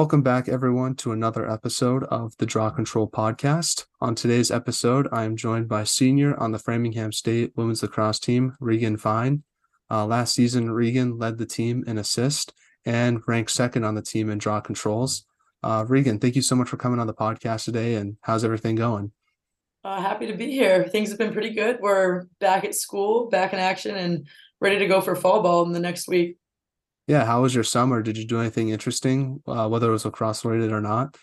Welcome back, everyone, to another episode of the Draw Control podcast. On today's episode, I am joined by senior on the Framingham State women's lacrosse team, Regan Fein. Uh, last season, Regan led the team in assist and ranked second on the team in draw controls. Uh, Regan, thank you so much for coming on the podcast today. And how's everything going? Uh, happy to be here. Things have been pretty good. We're back at school, back in action, and ready to go for fall ball in the next week. Yeah, how was your summer? Did you do anything interesting, uh, whether it was lacrosse related or not?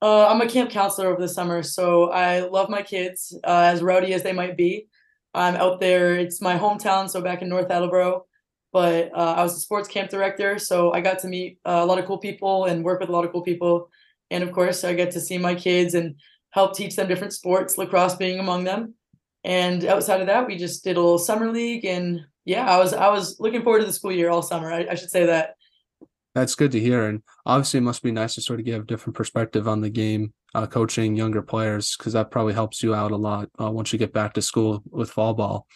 Uh, I'm a camp counselor over the summer, so I love my kids, uh, as rowdy as they might be. I'm out there. It's my hometown, so back in North Attleboro. But uh, I was a sports camp director, so I got to meet uh, a lot of cool people and work with a lot of cool people. And of course, I get to see my kids and help teach them different sports, lacrosse being among them. And outside of that, we just did a little summer league, and yeah, I was I was looking forward to the school year all summer. I, I should say that. That's good to hear, and obviously, it must be nice to sort of give a different perspective on the game, uh, coaching younger players, because that probably helps you out a lot uh, once you get back to school with fall ball.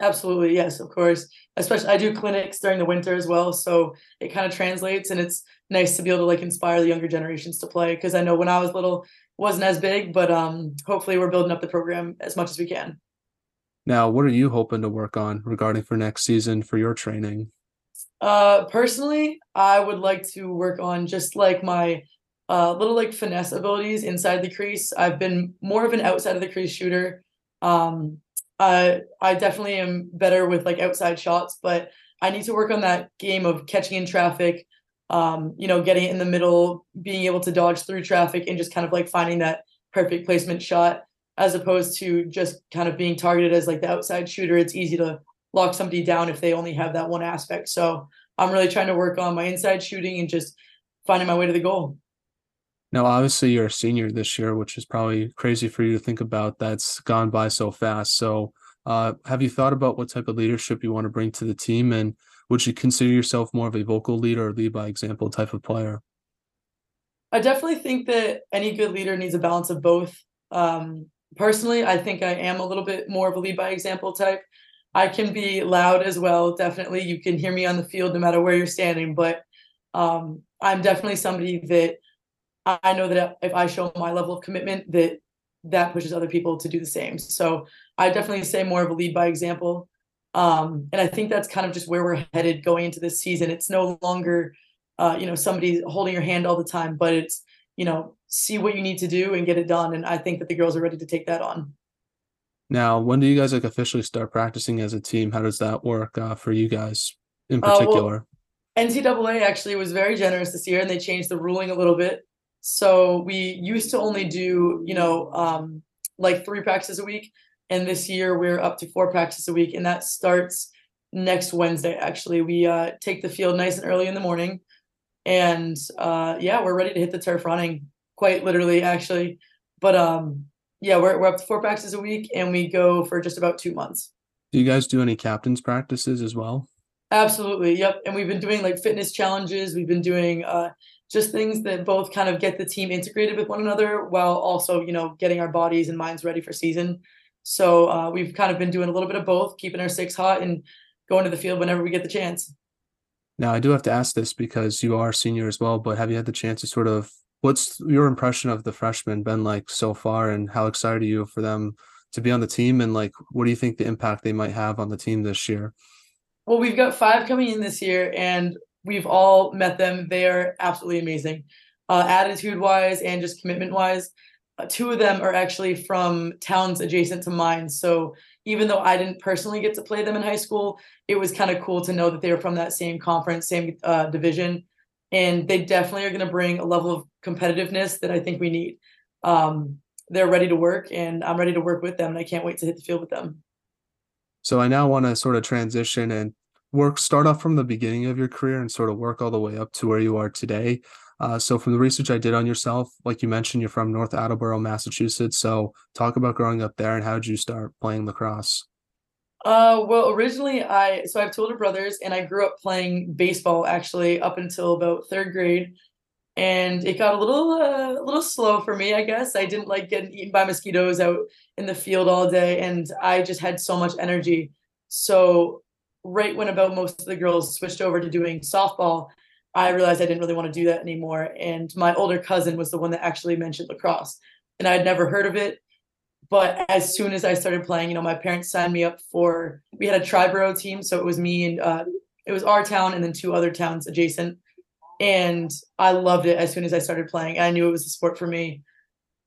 Absolutely, yes, of course. Especially, I do clinics during the winter as well, so it kind of translates, and it's nice to be able to like inspire the younger generations to play. Because I know when I was little, wasn't as big, but um, hopefully, we're building up the program as much as we can. Now, what are you hoping to work on regarding for next season for your training? Uh, personally, I would like to work on just like my uh, little like finesse abilities inside the crease. I've been more of an outside of the crease shooter. Um, I I definitely am better with like outside shots, but I need to work on that game of catching in traffic, um, you know, getting it in the middle, being able to dodge through traffic and just kind of like finding that perfect placement shot as opposed to just kind of being targeted as like the outside shooter. It's easy to lock somebody down if they only have that one aspect. So I'm really trying to work on my inside shooting and just finding my way to the goal. Now, obviously, you're a senior this year, which is probably crazy for you to think about. That's gone by so fast. So, uh, have you thought about what type of leadership you want to bring to the team? And would you consider yourself more of a vocal leader or lead by example type of player? I definitely think that any good leader needs a balance of both. Um, personally, I think I am a little bit more of a lead by example type. I can be loud as well. Definitely, you can hear me on the field no matter where you're standing. But um, I'm definitely somebody that I know that if I show my level of commitment, that that pushes other people to do the same. So I definitely say more of a lead by example. Um, and I think that's kind of just where we're headed going into this season. It's no longer, uh, you know, somebody holding your hand all the time, but it's, you know, see what you need to do and get it done. And I think that the girls are ready to take that on. Now, when do you guys like officially start practicing as a team? How does that work uh, for you guys in particular? Uh, well, NCAA actually was very generous this year and they changed the ruling a little bit. So we used to only do, you know, um, like three practices a week. And this year we're up to four practices a week. And that starts next Wednesday. Actually, we uh, take the field nice and early in the morning. And uh, yeah, we're ready to hit the turf running quite literally, actually. But um, yeah, we're, we're up to four practices a week and we go for just about two months. Do you guys do any captains practices as well? Absolutely. Yep. And we've been doing like fitness challenges. We've been doing uh, just things that both kind of get the team integrated with one another while also, you know, getting our bodies and minds ready for season. So uh, we've kind of been doing a little bit of both, keeping our six hot and going to the field whenever we get the chance. Now, I do have to ask this because you are senior as well, but have you had the chance to sort of what's your impression of the freshmen been like so far and how excited are you for them to be on the team and like what do you think the impact they might have on the team this year? Well, we've got five coming in this year and we've all met them. They are absolutely amazing, uh, attitude wise and just commitment wise. Uh, two of them are actually from towns adjacent to mine. So even though I didn't personally get to play them in high school, it was kind of cool to know that they were from that same conference, same uh, division. And they definitely are going to bring a level of competitiveness that I think we need. Um, they're ready to work, and I'm ready to work with them, and I can't wait to hit the field with them. So I now want to sort of transition and work start off from the beginning of your career and sort of work all the way up to where you are today. Uh, so from the research I did on yourself, like you mentioned, you're from North Attleboro, Massachusetts. So talk about growing up there and how did you start playing lacrosse? Uh, well, originally I so I have two older brothers, and I grew up playing baseball actually up until about third grade, and it got a little uh, a little slow for me. I guess I didn't like getting eaten by mosquitoes out in the field all day, and I just had so much energy. So right when about most of the girls switched over to doing softball, I realized I didn't really want to do that anymore. And my older cousin was the one that actually mentioned lacrosse, and I had never heard of it. But as soon as I started playing, you know, my parents signed me up for. We had a Triborough team, so it was me and uh, it was our town and then two other towns adjacent. And I loved it as soon as I started playing. I knew it was a sport for me.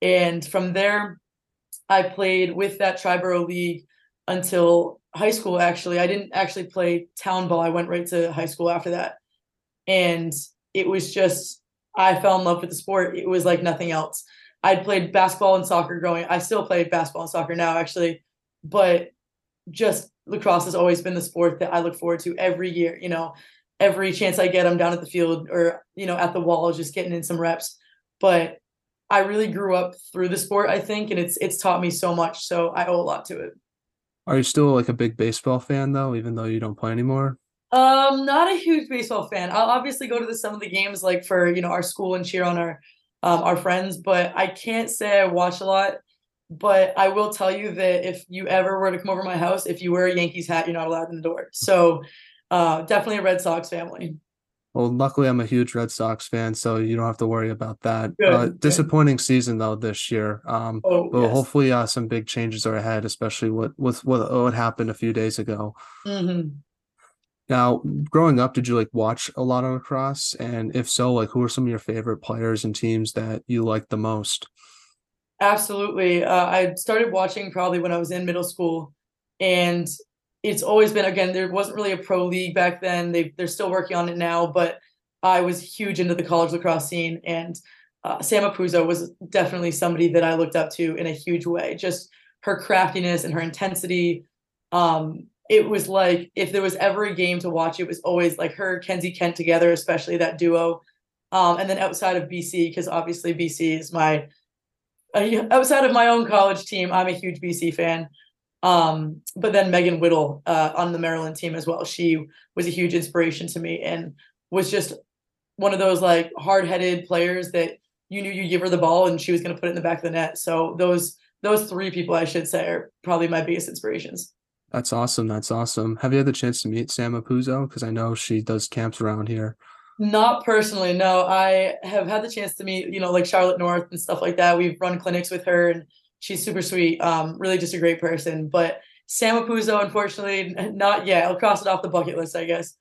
And from there, I played with that Triborough league until high school. Actually, I didn't actually play town ball. I went right to high school after that and it was just I fell in love with the sport. It was like nothing else. I'd played basketball and soccer growing. I still play basketball and soccer now, actually, but just lacrosse has always been the sport that I look forward to every year. You know, every chance I get, I'm down at the field or you know at the wall, just getting in some reps. But I really grew up through the sport, I think, and it's it's taught me so much. So I owe a lot to it. Are you still like a big baseball fan though, even though you don't play anymore? Um, not a huge baseball fan. I'll obviously go to the, some of the games like for you know our school and cheer on our um, our friends, but I can't say I watch a lot. But I will tell you that if you ever were to come over my house, if you wear a Yankees hat, you're not allowed in the door. So uh, definitely a Red Sox family. Well, luckily I'm a huge Red Sox fan, so you don't have to worry about that. Good, uh, disappointing season though this year. Um, oh, but yes. hopefully uh, some big changes are ahead, especially with with what, what happened a few days ago. Mm-hmm. Now, growing up, did you like watch a lot of lacrosse? And if so, like who are some of your favorite players and teams that you like the most? Absolutely. Uh, I started watching probably when I was in middle school, and it's always been again. There wasn't really a pro league back then. They they're still working on it now, but I was huge into the college lacrosse scene, and uh, Sam Apuzzo was definitely somebody that I looked up to in a huge way. Just her craftiness and her intensity. Um, it was like if there was ever a game to watch, it was always like her, Kenzie Kent together, especially that duo. Um, and then outside of BC, because obviously BC is my outside of my own college team, I'm a huge BC fan. Um, but then Megan Whittle uh, on the Maryland team as well. She was a huge inspiration to me and was just one of those like hard-headed players that you knew you give her the ball and she was going to put it in the back of the net. So those those three people I should say are probably my biggest inspirations. That's awesome. That's awesome. Have you had the chance to meet Sam Apuzzo? Because I know she does camps around here. Not personally, no. I have had the chance to meet, you know, like Charlotte North and stuff like that. We've run clinics with her, and she's super sweet. Um, really just a great person. But Sam Apuzzo, unfortunately, not yet. I'll cross it off the bucket list, I guess.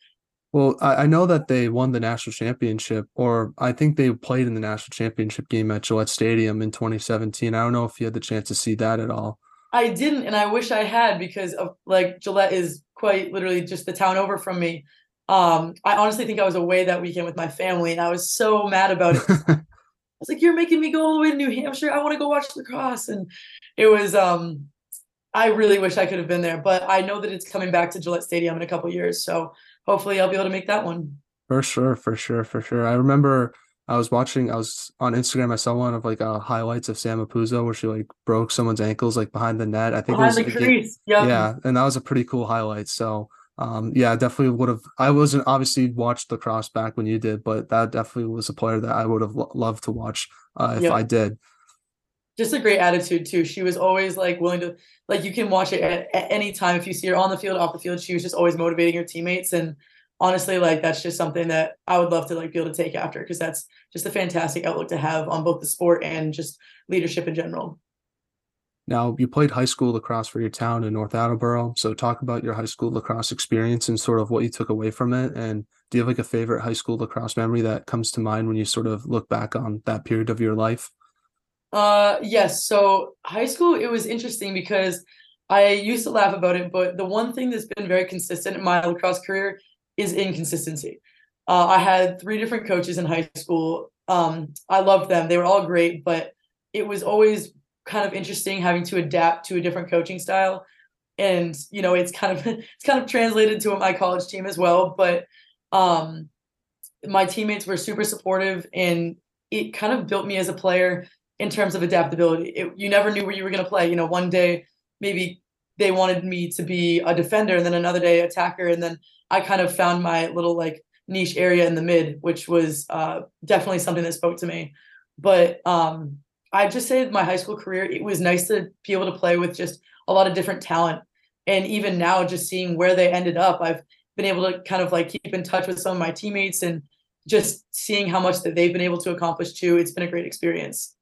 Well, I, I know that they won the national championship, or I think they played in the national championship game at Gillette Stadium in 2017. I don't know if you had the chance to see that at all. I didn't, and I wish I had because of like Gillette is quite literally just the town over from me. Um, I honestly think I was away that weekend with my family, and I was so mad about it. I was like, "You're making me go all the way to New Hampshire. I want to go watch lacrosse," and it was. Um, I really wish I could have been there, but I know that it's coming back to Gillette Stadium in a couple years, so hopefully I'll be able to make that one. For sure, for sure, for sure. I remember I was watching, I was on Instagram. I saw one of like uh, highlights of Sam Apuzzo where she like broke someone's ankles like behind the net. I think behind it was, the crease. Yep. Yeah, and that was a pretty cool highlight. So, um, yeah, definitely would have. I wasn't obviously watched lacrosse back when you did, but that definitely was a player that I would have lo- loved to watch uh, if yep. I did. Just a great attitude too. She was always like willing to like you can watch it at, at any time if you see her on the field, off the field. She was just always motivating her teammates and honestly, like that's just something that I would love to like be able to take after because that's just a fantastic outlook to have on both the sport and just leadership in general. Now, you played high school lacrosse for your town in North Attleboro. So, talk about your high school lacrosse experience and sort of what you took away from it. And do you have like a favorite high school lacrosse memory that comes to mind when you sort of look back on that period of your life? Uh, yes. So, high school, it was interesting because I used to laugh about it, but the one thing that's been very consistent in my lacrosse career is inconsistency. Uh, I had three different coaches in high school. Um, I loved them; they were all great, but it was always kind of interesting having to adapt to a different coaching style. And you know, it's kind of it's kind of translated to my college team as well. But um, my teammates were super supportive, and it kind of built me as a player in terms of adaptability. It, you never knew where you were going to play. You know, one day maybe they wanted me to be a defender, and then another day attacker, and then I kind of found my little like niche area in the mid, which was uh, definitely something that spoke to me. But um, I just say my high school career, it was nice to be able to play with just a lot of different talent. And even now, just seeing where they ended up, I've been able to kind of like keep in touch with some of my teammates and just seeing how much that they've been able to accomplish too. It's been a great experience.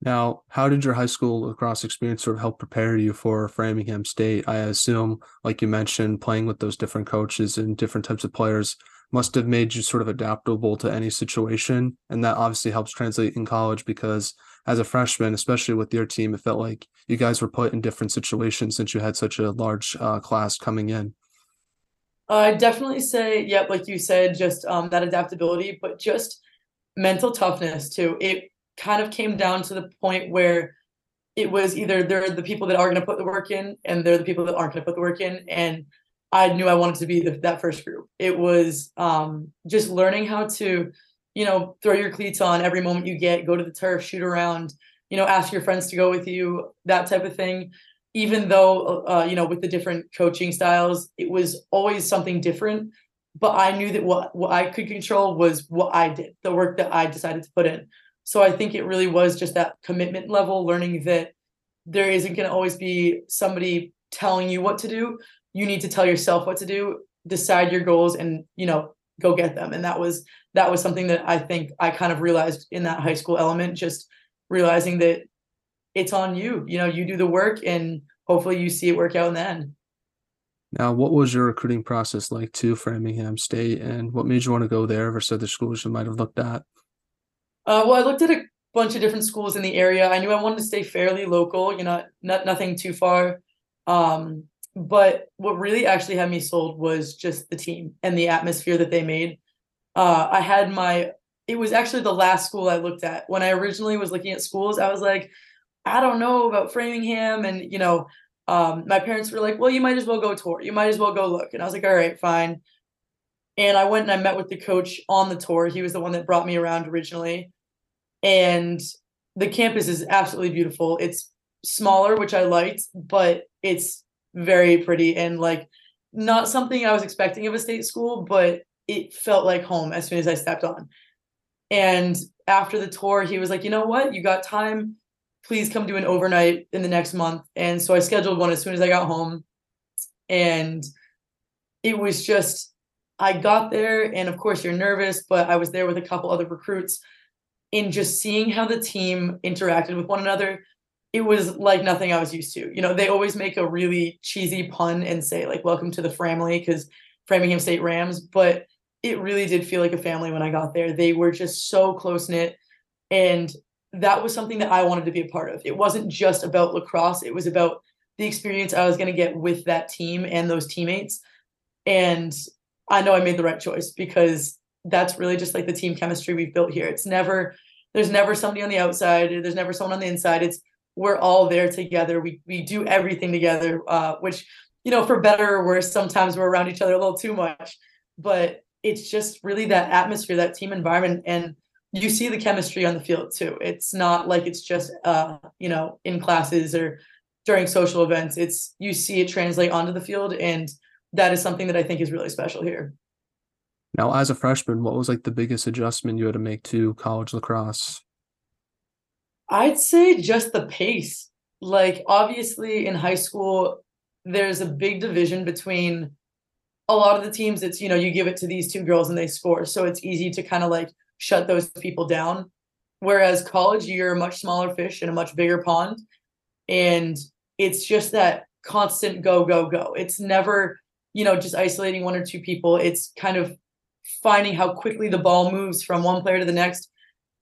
Now, how did your high school lacrosse experience sort of help prepare you for Framingham State? I assume, like you mentioned, playing with those different coaches and different types of players must have made you sort of adaptable to any situation. And that obviously helps translate in college because as a freshman, especially with your team, it felt like you guys were put in different situations since you had such a large uh, class coming in. I definitely say, yep, like you said, just um, that adaptability, but just mental toughness too. It kind of came down to the point where it was either they're the people that are going to put the work in and they're the people that aren't going to put the work in and i knew i wanted to be the, that first group. It was um, just learning how to you know throw your cleats on every moment you get go to the turf shoot around you know ask your friends to go with you that type of thing. Even though uh, you know with the different coaching styles it was always something different but i knew that what what i could control was what i did the work that i decided to put in so I think it really was just that commitment level, learning that there isn't going to always be somebody telling you what to do. You need to tell yourself what to do, decide your goals, and you know go get them. And that was that was something that I think I kind of realized in that high school element, just realizing that it's on you. You know, you do the work, and hopefully you see it work out in the end. Now, what was your recruiting process like to Framingham State, and what made you want to go there versus other schools you might have looked at? Uh, well, I looked at a bunch of different schools in the area. I knew I wanted to stay fairly local, you know, not nothing too far. Um, but what really actually had me sold was just the team and the atmosphere that they made. Uh, I had my it was actually the last school I looked at when I originally was looking at schools. I was like, I don't know about Framingham, and you know, um, my parents were like, well, you might as well go tour. You might as well go look. And I was like, all right, fine. And I went and I met with the coach on the tour. He was the one that brought me around originally and the campus is absolutely beautiful. It's smaller, which I liked, but it's very pretty and like not something I was expecting of a state school, but it felt like home as soon as I stepped on. And after the tour, he was like, you know what? You got time. Please come do an overnight in the next month. And so I scheduled one as soon as I got home. And it was just, I got there, and of course, you're nervous, but I was there with a couple other recruits in just seeing how the team interacted with one another, it was like nothing I was used to. You know, they always make a really cheesy pun and say like "Welcome to the family" because Framingham State Rams, but it really did feel like a family when I got there. They were just so close knit, and that was something that I wanted to be a part of. It wasn't just about lacrosse; it was about the experience I was going to get with that team and those teammates. And I know I made the right choice because that's really just like the team chemistry we've built here. It's never there's never somebody on the outside, there's never someone on the inside. It's we're all there together. We we do everything together, uh, which you know, for better or worse, sometimes we're around each other a little too much. But it's just really that atmosphere, that team environment, and you see the chemistry on the field too. It's not like it's just uh, you know, in classes or during social events. It's you see it translate onto the field, and that is something that I think is really special here. Now, as a freshman, what was like the biggest adjustment you had to make to college lacrosse? I'd say just the pace. Like, obviously, in high school, there's a big division between a lot of the teams. It's, you know, you give it to these two girls and they score. So it's easy to kind of like shut those people down. Whereas college, you're a much smaller fish in a much bigger pond. And it's just that constant go, go, go. It's never, you know, just isolating one or two people. It's kind of finding how quickly the ball moves from one player to the next.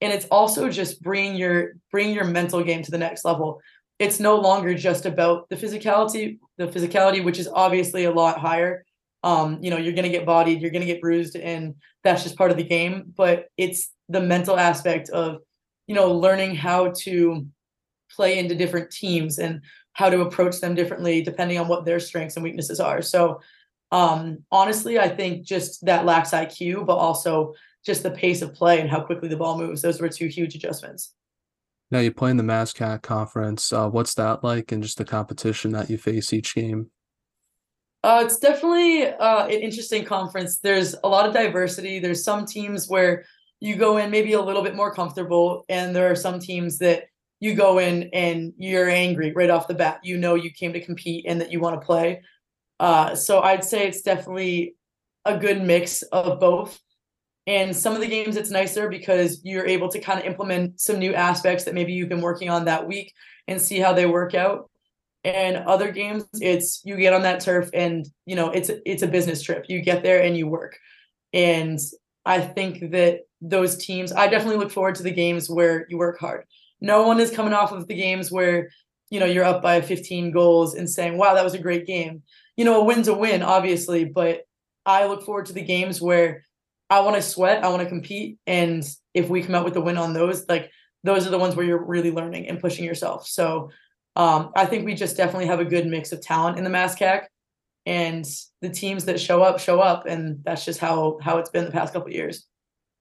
And it's also just bringing your bringing your mental game to the next level. It's no longer just about the physicality the physicality which is obviously a lot higher. Um you know you're going to get bodied you're going to get bruised and that's just part of the game. But it's the mental aspect of you know learning how to play into different teams and how to approach them differently depending on what their strengths and weaknesses are. So um, honestly, I think just that lax IQ, but also just the pace of play and how quickly the ball moves. Those were two huge adjustments. Now you play in the MASCAC conference. Uh, what's that like, and just the competition that you face each game? Uh, it's definitely uh, an interesting conference. There's a lot of diversity. There's some teams where you go in maybe a little bit more comfortable, and there are some teams that you go in and you're angry right off the bat. You know you came to compete and that you want to play. Uh, so I'd say it's definitely a good mix of both. And some of the games it's nicer because you're able to kind of implement some new aspects that maybe you've been working on that week and see how they work out. And other games, it's you get on that turf and you know it's it's a business trip. You get there and you work. And I think that those teams, I definitely look forward to the games where you work hard. No one is coming off of the games where you know you're up by 15 goals and saying, "Wow, that was a great game." You know, a win's a win, obviously, but I look forward to the games where I want to sweat, I want to compete, and if we come out with the win on those, like those are the ones where you're really learning and pushing yourself. So um, I think we just definitely have a good mix of talent in the MASCAC, and the teams that show up show up, and that's just how how it's been the past couple years.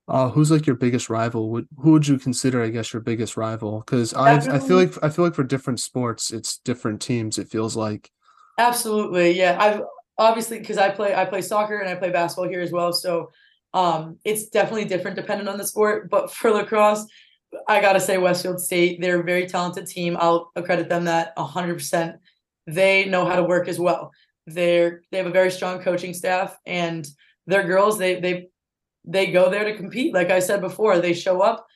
Uh, who's like your biggest rival? Would who would you consider, I guess, your biggest rival? Because I I feel like I feel like for different sports, it's different teams. It feels like. Absolutely, yeah. I've obviously because I play I play soccer and I play basketball here as well, so um, it's definitely different depending on the sport. But for lacrosse, I gotta say Westfield State, they're a very talented team. I'll accredit them that hundred percent. They know how to work as well. They're they have a very strong coaching staff and their girls they they they go there to compete. Like I said before, they show up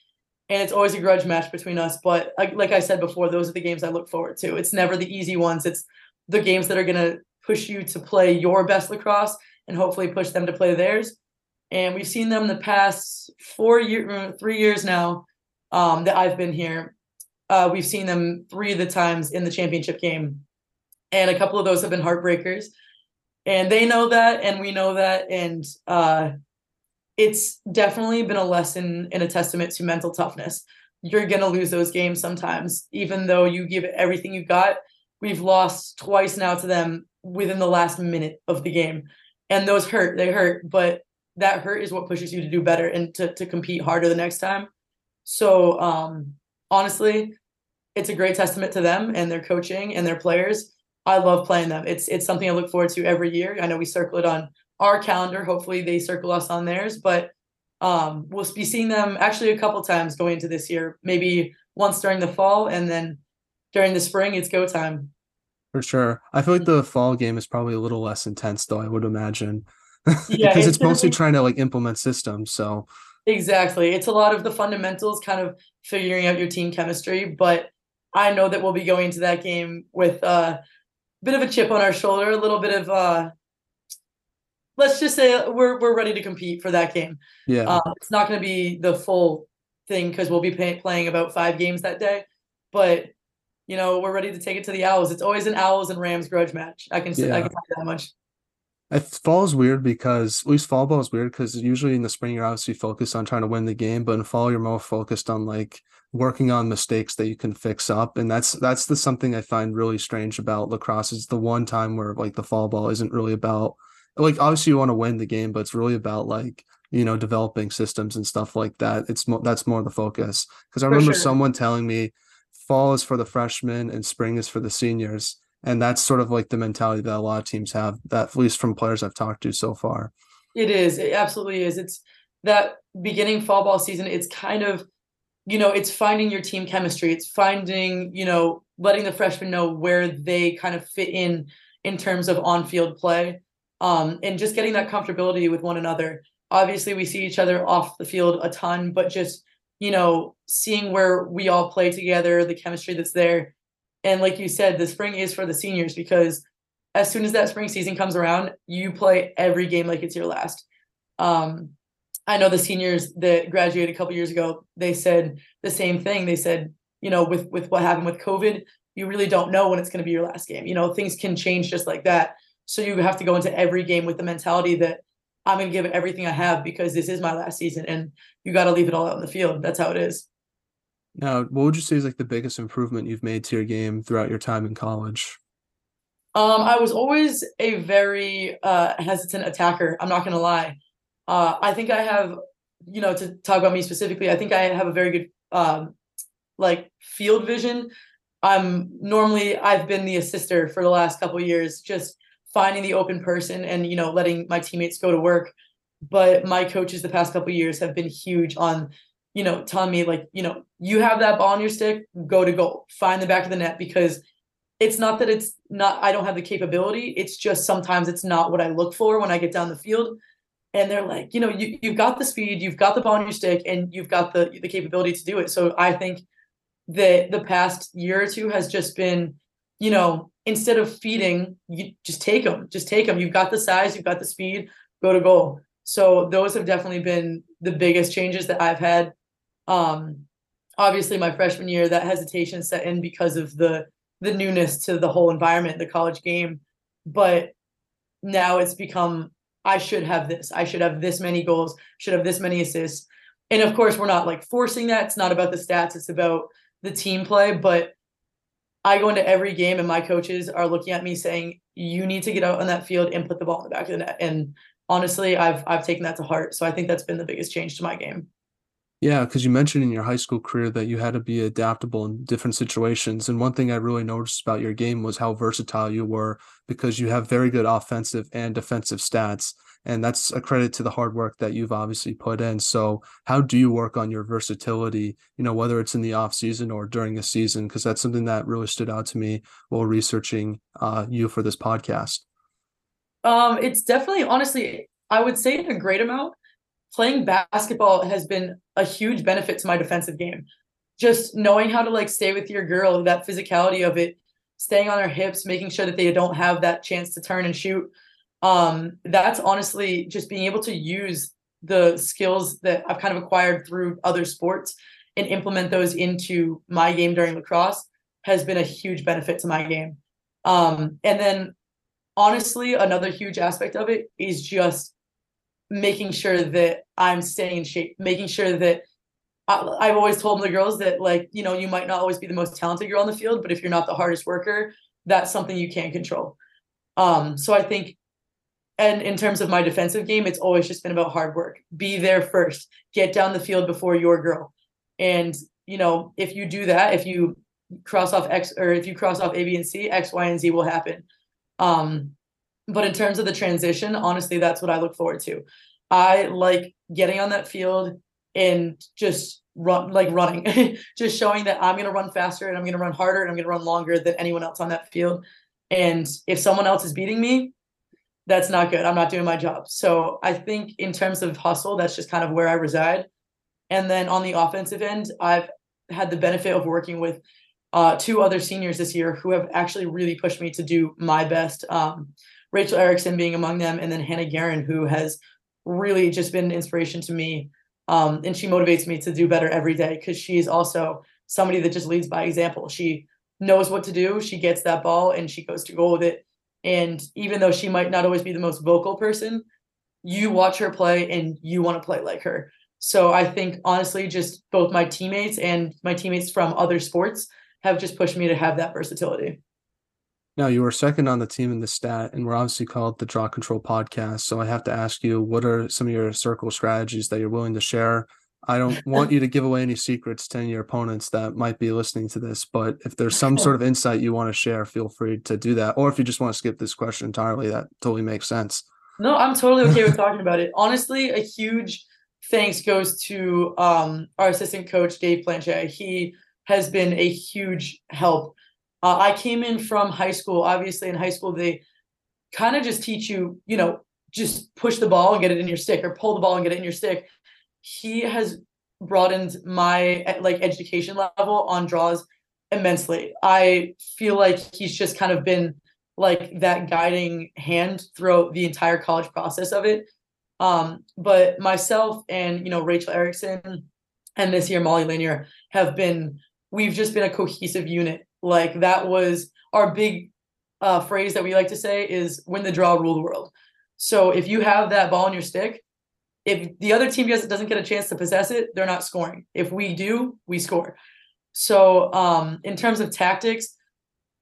and it's always a grudge match between us. But like, like I said before, those are the games I look forward to. It's never the easy ones. It's the games that are gonna push you to play your best lacrosse and hopefully push them to play theirs. And we've seen them the past four year, three years now um, that I've been here. Uh, we've seen them three of the times in the championship game, and a couple of those have been heartbreakers. And they know that, and we know that, and uh, it's definitely been a lesson and a testament to mental toughness. You're gonna lose those games sometimes, even though you give everything you got. We've lost twice now to them within the last minute of the game, and those hurt. They hurt, but that hurt is what pushes you to do better and to to compete harder the next time. So um, honestly, it's a great testament to them and their coaching and their players. I love playing them. It's it's something I look forward to every year. I know we circle it on our calendar. Hopefully they circle us on theirs, but um, we'll be seeing them actually a couple times going into this year. Maybe once during the fall, and then during the spring, it's go time. For sure, I feel like the fall game is probably a little less intense, though. I would imagine, yeah, because it's, it's mostly trying to like implement systems. So exactly, it's a lot of the fundamentals, kind of figuring out your team chemistry. But I know that we'll be going into that game with a bit of a chip on our shoulder, a little bit of uh, let's just say we're we're ready to compete for that game. Yeah, uh, it's not going to be the full thing because we'll be pay- playing about five games that day, but you know we're ready to take it to the Owls. It's always an Owls and Rams grudge match. I can say yeah. I can say that much. It fall is weird because at least fall ball is weird because usually in the spring you're obviously focused on trying to win the game, but in fall you're more focused on like working on mistakes that you can fix up, and that's that's the something I find really strange about lacrosse. Is the one time where like the fall ball isn't really about like obviously you want to win the game, but it's really about like you know developing systems and stuff like that. It's more that's more the focus because I for remember sure. someone telling me fall is for the freshmen and spring is for the seniors, and that's sort of like the mentality that a lot of teams have. That at least from players I've talked to so far. It is. It absolutely is. It's that beginning fall ball season. It's kind of you know it's finding your team chemistry. It's finding you know letting the freshmen know where they kind of fit in in terms of on field play um, and just getting that comfortability with one another. Obviously, we see each other off the field a ton, but just you know, seeing where we all play together, the chemistry that's there, and like you said, the spring is for the seniors because as soon as that spring season comes around, you play every game like it's your last. Um, I know the seniors that graduated a couple years ago, they said the same thing. They said, you know, with with what happened with COVID, you really don't know when it's going to be your last game. You know, things can change just like that. So you have to go into every game with the mentality that I'm going to give it everything I have because this is my last season and you got to leave it all out in the field. That's how it is. Now, what would you say is like the biggest improvement you've made to your game throughout your time in college? Um, I was always a very uh, hesitant attacker. I'm not going to lie. Uh, I think I have, you know, to talk about me specifically, I think I have a very good, um, like field vision. I'm normally I've been the assister for the last couple years, just finding the open person and you know letting my teammates go to work. But my coaches the past couple years have been huge on you know telling me like you know you have that ball on your stick go to goal. Find the back of the net. Because it's not that it's not i don't have the capability. It's just sometimes it's not what i look for when i get down the field. And they're like, you know, you you've got the speed, you've got the ball on your stick, and you've got the the capability to do it. So I think that the past year or two has just been, you know, instead of feeding, you just take them, just take them. You've got the size, you've got the speed, go to goal. So those have definitely been the biggest changes that I've had. Um, obviously, my freshman year, that hesitation set in because of the the newness to the whole environment, the college game. But now it's become I should have this. I should have this many goals, should have this many assists. And of course, we're not like forcing that. It's not about the stats, it's about the team play. But I go into every game and my coaches are looking at me saying, you need to get out on that field and put the ball in the back of the net. And honestly, I've I've taken that to heart. So I think that's been the biggest change to my game. Yeah, because you mentioned in your high school career that you had to be adaptable in different situations. And one thing I really noticed about your game was how versatile you were because you have very good offensive and defensive stats. And that's a credit to the hard work that you've obviously put in. So, how do you work on your versatility, you know, whether it's in the off season or during a season? Because that's something that really stood out to me while researching uh, you for this podcast. Um, it's definitely, honestly, I would say in a great amount playing basketball has been a huge benefit to my defensive game. Just knowing how to like stay with your girl, that physicality of it, staying on their hips, making sure that they don't have that chance to turn and shoot. Um, that's honestly just being able to use the skills that I've kind of acquired through other sports and implement those into my game during lacrosse has been a huge benefit to my game. Um, and then honestly, another huge aspect of it is just making sure that I'm staying in shape, making sure that I, have always told the girls that like you know you might not always be the most talented girl on the field, but if you're not the hardest worker, that's something you can't control. Um, so I think, and in terms of my defensive game, it's always just been about hard work. Be there first, get down the field before your girl, and you know if you do that, if you cross off X or if you cross off A, B, and C, X, Y, and Z will happen. Um, but in terms of the transition, honestly, that's what I look forward to. I like getting on that field and just run like running, just showing that I'm gonna run faster and I'm gonna run harder and I'm gonna run longer than anyone else on that field. And if someone else is beating me, that's not good. I'm not doing my job. So I think in terms of hustle, that's just kind of where I reside. And then on the offensive end, I've had the benefit of working with uh, two other seniors this year who have actually really pushed me to do my best. Um, Rachel Erickson being among them, and then Hannah Guerin, who has really just been an inspiration to me. Um, and she motivates me to do better every day because she's also somebody that just leads by example. She knows what to do, she gets that ball, and she goes to goal with it. And even though she might not always be the most vocal person, you watch her play and you want to play like her. So I think honestly, just both my teammates and my teammates from other sports have just pushed me to have that versatility. Now, you were second on the team in the stat, and we're obviously called the Draw Control Podcast. So I have to ask you, what are some of your circle strategies that you're willing to share? I don't want you to give away any secrets to any of your opponents that might be listening to this, but if there's some sort of insight you want to share, feel free to do that. Or if you just want to skip this question entirely, that totally makes sense. No, I'm totally okay with talking about it. Honestly, a huge thanks goes to um, our assistant coach, Dave Planchet. He has been a huge help uh, I came in from high school. Obviously, in high school, they kind of just teach you, you know, just push the ball and get it in your stick, or pull the ball and get it in your stick. He has broadened my like education level on draws immensely. I feel like he's just kind of been like that guiding hand throughout the entire college process of it. Um, but myself and you know Rachel Erickson and this year Molly Lanier have been we've just been a cohesive unit like that was our big uh, phrase that we like to say is when the draw, rule the world." So if you have that ball in your stick, if the other team doesn't get a chance to possess it, they're not scoring. If we do, we score. So um, in terms of tactics,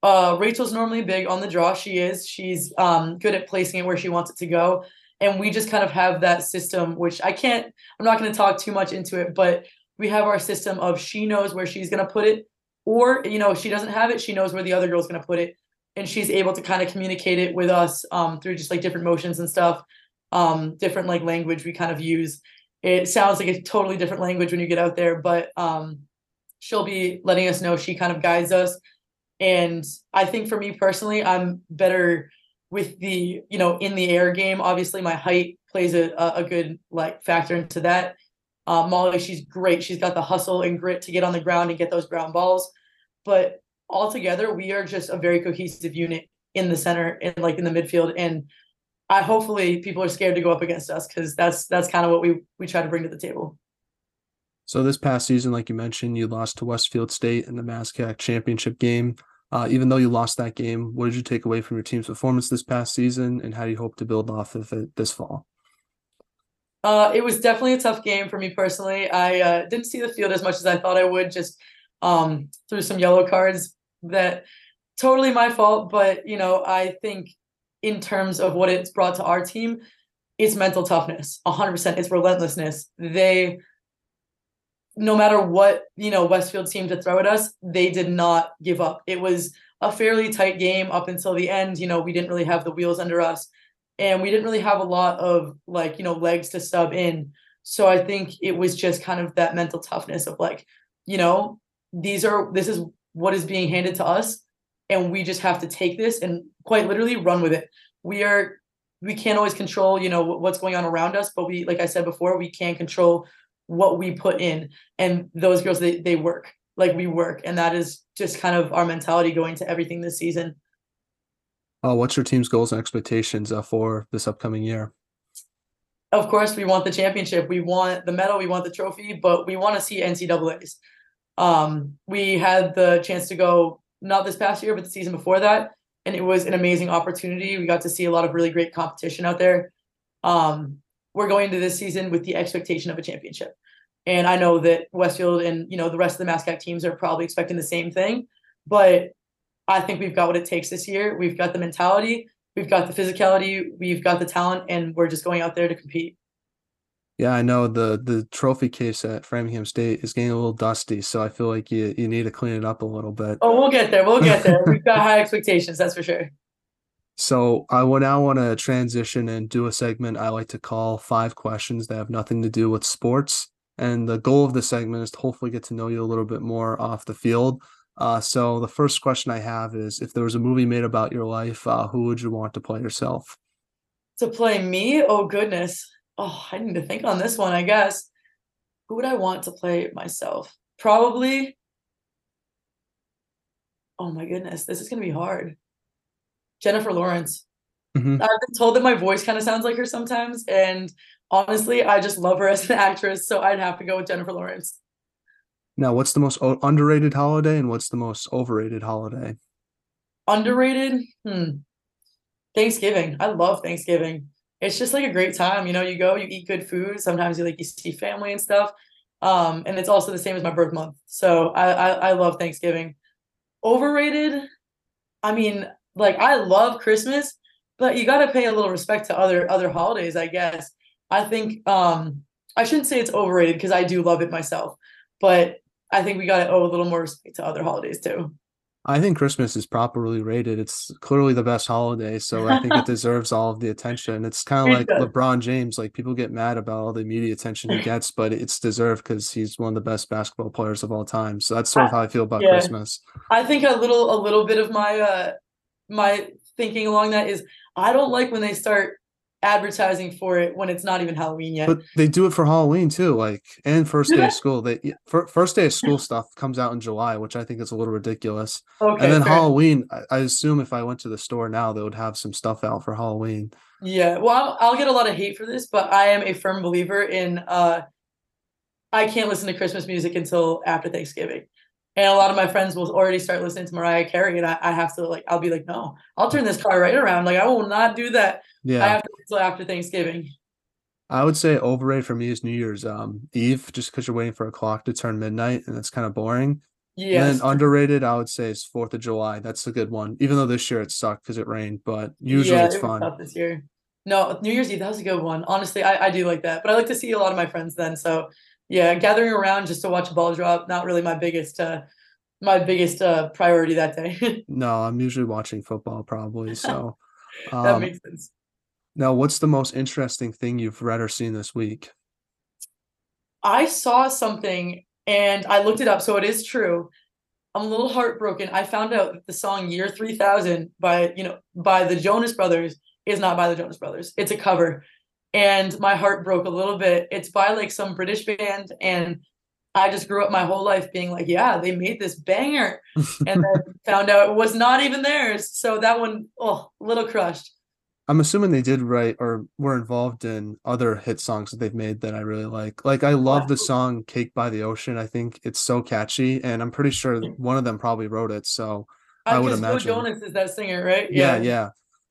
uh, Rachel's normally big on the draw. She is. She's um, good at placing it where she wants it to go. And we just kind of have that system, which I can't, I'm not going to talk too much into it, but we have our system of she knows where she's going to put it or you know if she doesn't have it she knows where the other girl's going to put it and she's able to kind of communicate it with us um, through just like different motions and stuff um, different like language we kind of use it sounds like a totally different language when you get out there but um, she'll be letting us know she kind of guides us and i think for me personally i'm better with the you know in the air game. Obviously, my height plays a a good like factor into that. Uh, Molly, she's great. She's got the hustle and grit to get on the ground and get those ground balls. But altogether, we are just a very cohesive unit in the center and like in the midfield. And I hopefully people are scared to go up against us because that's that's kind of what we we try to bring to the table. So this past season, like you mentioned, you lost to Westfield State in the MASCAC championship game. Uh, even though you lost that game, what did you take away from your team's performance this past season, and how do you hope to build off of it this fall? Uh, it was definitely a tough game for me personally. I uh, didn't see the field as much as I thought I would, just um, through some yellow cards. That totally my fault, but you know, I think in terms of what it's brought to our team, it's mental toughness. 100%. It's relentlessness. They no matter what you know Westfield seemed to throw at us, they did not give up. It was a fairly tight game up until the end. You know, we didn't really have the wheels under us, and we didn't really have a lot of like you know legs to sub in. So I think it was just kind of that mental toughness of like, you know, these are this is what is being handed to us, and we just have to take this and quite literally run with it. We are we can't always control you know what's going on around us, but we like I said before, we can control what we put in and those girls they, they work. Like we work and that is just kind of our mentality going to everything this season. Uh, what's your team's goals and expectations uh, for this upcoming year? Of course we want the championship. We want the medal. We want the trophy but we want to see ncaa's um, we had the chance to go not this past year but the season before that and it was an amazing opportunity we got to see a lot of really great competition out there um, we're going into this season with the expectation of a championship. And I know that Westfield and you know the rest of the MASCAC teams are probably expecting the same thing, but I think we've got what it takes this year. We've got the mentality, we've got the physicality, we've got the talent, and we're just going out there to compete. Yeah, I know the the trophy case at Framingham State is getting a little dusty, so I feel like you you need to clean it up a little bit. Oh, we'll get there. We'll get there. We've got high expectations, that's for sure. So I will now want to transition and do a segment I like to call five questions that have nothing to do with sports. And the goal of this segment is to hopefully get to know you a little bit more off the field. Uh, so the first question I have is if there was a movie made about your life, uh, who would you want to play yourself? To play me? Oh goodness. Oh, I need to think on this one, I guess. Who would I want to play myself? Probably. Oh my goodness, this is gonna be hard. Jennifer Lawrence. Mm-hmm. I've been told that my voice kind of sounds like her sometimes, and honestly, I just love her as an actress, so I'd have to go with Jennifer Lawrence. Now, what's the most underrated holiday and what's the most overrated holiday? Underrated? Hmm. Thanksgiving. I love Thanksgiving. It's just like a great time. You know, you go, you eat good food. Sometimes you like you see family and stuff. Um, and it's also the same as my birth month. So I, I, I love Thanksgiving. Overrated? I mean, like I love Christmas, but you got to pay a little respect to other other holidays, I guess. I think um I shouldn't say it's overrated because I do love it myself, but I think we got to owe a little more respect to other holidays too. I think Christmas is properly rated. It's clearly the best holiday, so I think it deserves all of the attention. It's kind of like. LeBron James. Like people get mad about all the media attention he gets, but it's deserved because he's one of the best basketball players of all time. So that's sort of how I feel about yeah. Christmas. I think a little, a little bit of my uh, my thinking along that is I don't like when they start advertising for it when it's not even Halloween yet. But they do it for Halloween too, like and first day of school. They first day of school stuff comes out in July, which I think is a little ridiculous. Okay, and then fair. Halloween, I, assume if I went to the store now, they would have some stuff out for Halloween. Yeah, well, I'll, I'll get a lot of hate for this, but I am a firm believer in. uh I can't listen to Christmas music until after Thanksgiving and a lot of my friends will already start listening to Mariah Carey, and I, I, have to like, I'll be like, no, I'll turn this car right around. Like, I will not do that. Yeah, I have to until after Thanksgiving. I would say overrated for me is New Year's um, Eve, just because you're waiting for a clock to turn midnight, and it's kind of boring. Yeah. And underrated, I would say, is Fourth of July. That's a good one. Even though this year it sucked because it rained, but usually yeah, it's it fun. this year. No, New Year's Eve that was a good one. Honestly, I, I do like that, but I like to see a lot of my friends then. So yeah, gathering around just to watch a ball drop, not really my biggest uh my biggest uh priority that day. no, I'm usually watching football probably. So um, that makes sense. Now, what's the most interesting thing you've read or seen this week? I saw something and I looked it up, so it is true. I'm a little heartbroken. I found out that the song Year 3000 by, you know, by the Jonas Brothers is not by the Jonas Brothers. It's a cover. And my heart broke a little bit. It's by like some British band and I just grew up my whole life being like, yeah, they made this banger. and then found out it was not even theirs. So that one, oh, a little crushed. I'm assuming they did write or were involved in other hit songs that they've made that I really like. Like I love the song Cake by the Ocean. I think it's so catchy and I'm pretty sure one of them probably wrote it. So I, I would imagine Joe Jonas is that singer, right? Yeah, yeah. yeah.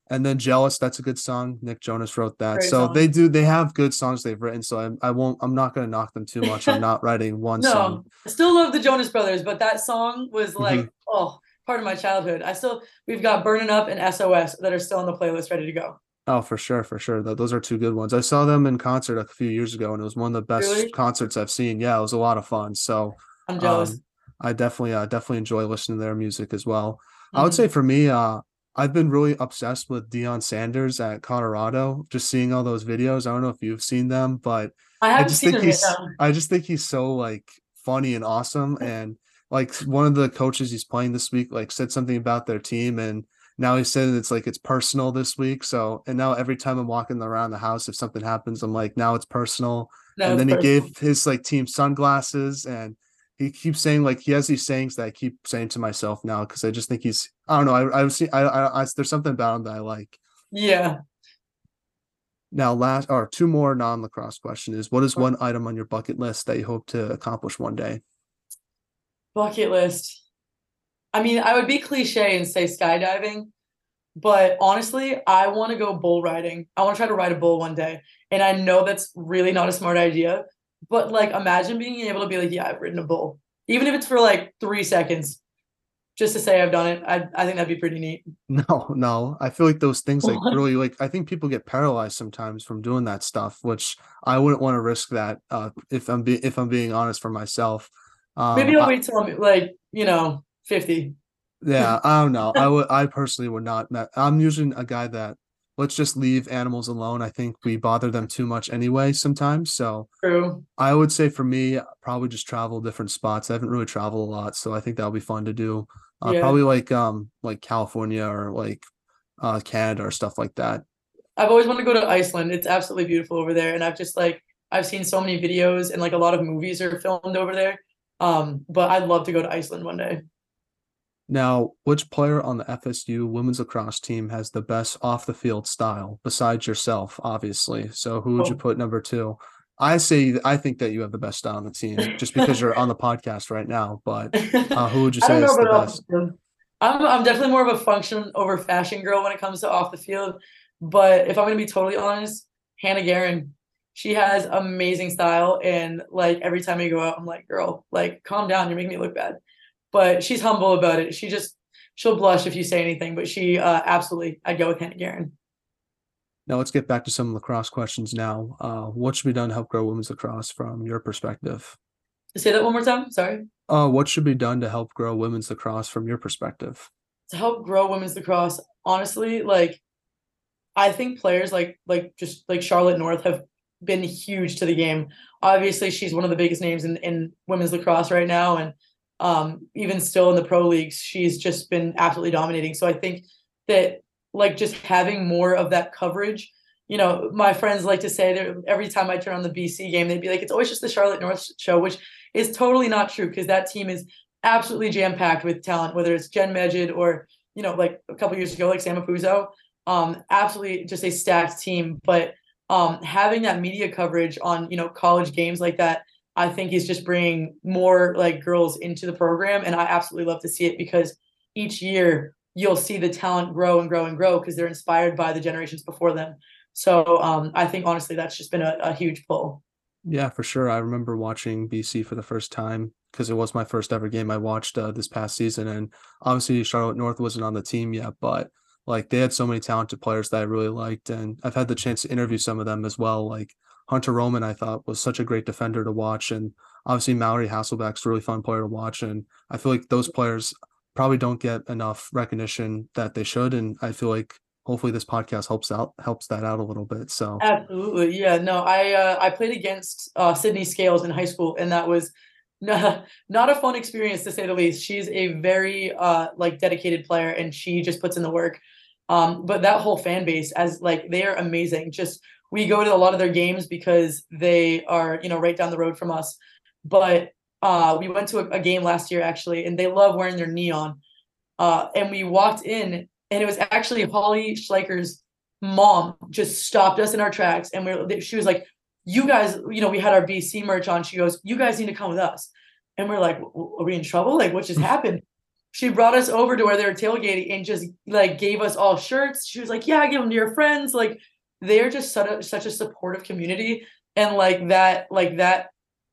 And then Jealous, that's a good song. Nick Jonas wrote that. Great so song. they do they have good songs they've written. So I I won't I'm not gonna knock them too much. I'm not writing one no, song. I still love the Jonas Brothers, but that song was like, mm-hmm. oh, part of my childhood. I still we've got Burning Up and SOS that are still on the playlist ready to go. Oh, for sure, for sure. Those are two good ones. I saw them in concert a few years ago, and it was one of the best really? concerts I've seen. Yeah, it was a lot of fun. So I'm jealous. Um, I definitely, uh, definitely enjoy listening to their music as well. Mm-hmm. I would say mm-hmm. for me, uh, I've been really obsessed with Deion Sanders at Colorado. Just seeing all those videos. I don't know if you've seen them, but I, I just think he's. I just think he's so like funny and awesome, and like one of the coaches he's playing this week like said something about their team and now he said it's like it's personal this week. So and now every time I'm walking around the house, if something happens, I'm like, now it's personal. And then personal. he gave his like team sunglasses and he keeps saying like he has these sayings that I keep saying to myself now because I just think he's I don't know I I've seen I, I, I there's something about him that I like. Yeah. Now, last or two more non lacrosse question is: What is one item on your bucket list that you hope to accomplish one day? Bucket list. I mean, I would be cliche and say skydiving, but honestly, I want to go bull riding. I want to try to ride a bull one day. And I know that's really not a smart idea, but like imagine being able to be like, yeah, I've ridden a bull, even if it's for like three seconds, just to say I've done it. I, I think that'd be pretty neat. No, no. I feel like those things like really like I think people get paralyzed sometimes from doing that stuff, which I wouldn't want to risk that uh if I'm being if I'm being honest for myself. Um, Maybe I'll wait till I'm like, you know, 50. Yeah, I don't know. I would I personally would not I'm usually a guy that let's just leave animals alone. I think we bother them too much anyway sometimes. So True. I would say for me, probably just travel different spots. I haven't really traveled a lot, so I think that'll be fun to do. Uh, yeah. probably like um like California or like uh Canada or stuff like that. I've always wanted to go to Iceland. It's absolutely beautiful over there. And I've just like I've seen so many videos and like a lot of movies are filmed over there. Um, but I'd love to go to Iceland one day. Now, which player on the FSU women's lacrosse team has the best off the field style besides yourself, obviously? So who would oh. you put number two? I say I think that you have the best style on the team just because you're on the podcast right now. But uh, who would you say is the best? I'm I'm definitely more of a function over fashion girl when it comes to off the field. But if I'm gonna be totally honest, Hannah Guerin, she has amazing style, and like every time I go out, I'm like, girl, like calm down, you're making me look bad but she's humble about it. She just she'll blush if you say anything, but she uh, absolutely I'd go with Hannah Guerin. Now let's get back to some lacrosse questions. Now, uh, what should be done to help grow women's lacrosse from your perspective? Say that one more time. Sorry. Uh, what should be done to help grow women's lacrosse from your perspective? To help grow women's lacrosse, honestly, like I think players like like just like Charlotte North have been huge to the game. Obviously, she's one of the biggest names in, in women's lacrosse right now, and um, even still in the pro leagues, she's just been absolutely dominating. So I think that like just having more of that coverage. You know, my friends like to say that every time I turn on the BC game, they'd be like, "It's always just the Charlotte North show," which is totally not true because that team is absolutely jam packed with talent. Whether it's Jenn Medjid or you know, like a couple years ago, like Sam um, absolutely just a stacked team. But um, having that media coverage on you know college games like that I think is just bringing more like girls into the program, and I absolutely love to see it because each year you'll see the talent grow and grow and grow because they're inspired by the generations before them. So um, I think honestly that's just been a, a huge pull. Yeah, for sure. I remember watching BC for the first time because it was my first ever game I watched uh, this past season, and obviously Charlotte North wasn't on the team yet, but like they had so many talented players that I really liked, and I've had the chance to interview some of them as well. Like Hunter Roman, I thought was such a great defender to watch, and obviously Mallory Hasselbeck's a really fun player to watch, and I feel like those players probably don't get enough recognition that they should, and I feel like hopefully this podcast helps out helps that out a little bit. So absolutely, yeah, no, I uh, I played against uh, Sydney Scales in high school, and that was no, not a fun experience to say the least. She's a very uh like dedicated player and she just puts in the work. Um, but that whole fan base as like they are amazing. Just we go to a lot of their games because they are, you know, right down the road from us. But uh we went to a, a game last year actually, and they love wearing their neon. Uh and we walked in and it was actually Holly Schleicher's mom just stopped us in our tracks and we she was like you guys, you know, we had our BC merch on. She goes, you guys need to come with us. And we're like, are we in trouble? Like, what just happened? She brought us over to where they were tailgating and just like gave us all shirts. She was like, yeah, give them to your friends. Like, they're just such a, such a supportive community. And like that, like that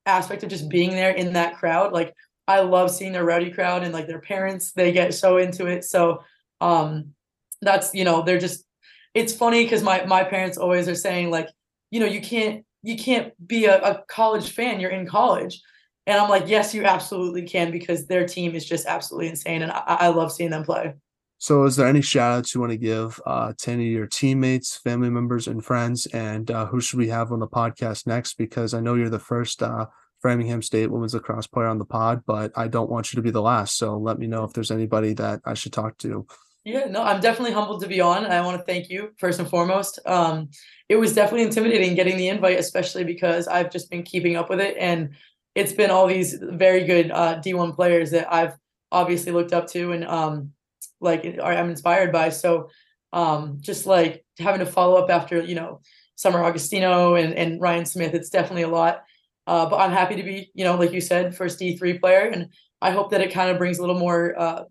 aspect of just being there in that crowd. Like, I love seeing their rowdy crowd and like their parents, they get so into it. So, um, that's, you know, they're just, it's funny because my, my parents always are saying like, you know, you can't you can't be a, a college fan. You're in college. And I'm like, yes, you absolutely can because their team is just absolutely insane. And I, I love seeing them play. So, is there any shout outs you want to give uh, to any of your teammates, family members, and friends? And uh, who should we have on the podcast next? Because I know you're the first uh, Framingham State women's lacrosse player on the pod, but I don't want you to be the last. So, let me know if there's anybody that I should talk to. Yeah, no, I'm definitely humbled to be on. I want to thank you first and foremost. Um, it was definitely intimidating getting the invite, especially because I've just been keeping up with it, and it's been all these very good uh, D1 players that I've obviously looked up to and um, like I'm inspired by. So um, just like having to follow up after you know Summer Augustino and and Ryan Smith, it's definitely a lot. Uh, but I'm happy to be, you know, like you said, first D3 player, and I hope that it kind of brings a little more uh,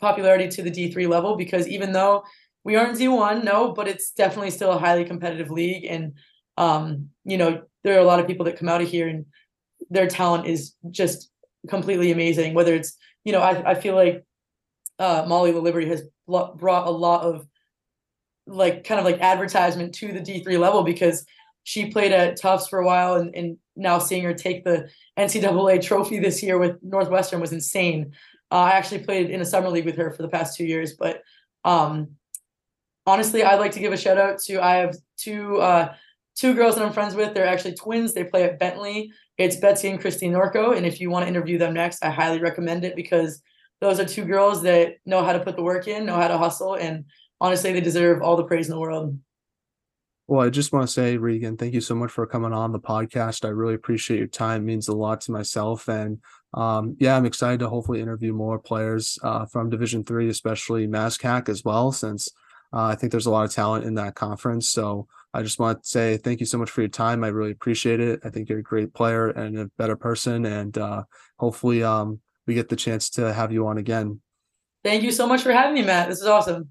popularity to the D3 level because even though we aren't D1, no, but it's definitely still a highly competitive league. And, um, you know, there are a lot of people that come out of here and their talent is just completely amazing. Whether it's, you know, I, I feel like uh, Molly LaLiberty has brought a lot of like kind of like advertisement to the D3 level because she played at Tufts for a while and, and now seeing her take the NCAA trophy this year with Northwestern was insane. Uh, I actually played in a summer league with her for the past two years, but um, honestly, I'd like to give a shout out to I have two uh, two girls that I'm friends with. They're actually twins. They play at Bentley. It's Betsy and Christine Norco, and if you want to interview them next, I highly recommend it because those are two girls that know how to put the work in, know how to hustle, and honestly, they deserve all the praise in the world. Well, I just want to say, Regan, thank you so much for coming on the podcast. I really appreciate your time. It means a lot to myself, and um, yeah, I'm excited to hopefully interview more players uh, from Division Three, especially MASCAC as well, since uh, I think there's a lot of talent in that conference. So I just want to say thank you so much for your time. I really appreciate it. I think you're a great player and a better person, and uh, hopefully um, we get the chance to have you on again. Thank you so much for having me, Matt. This is awesome.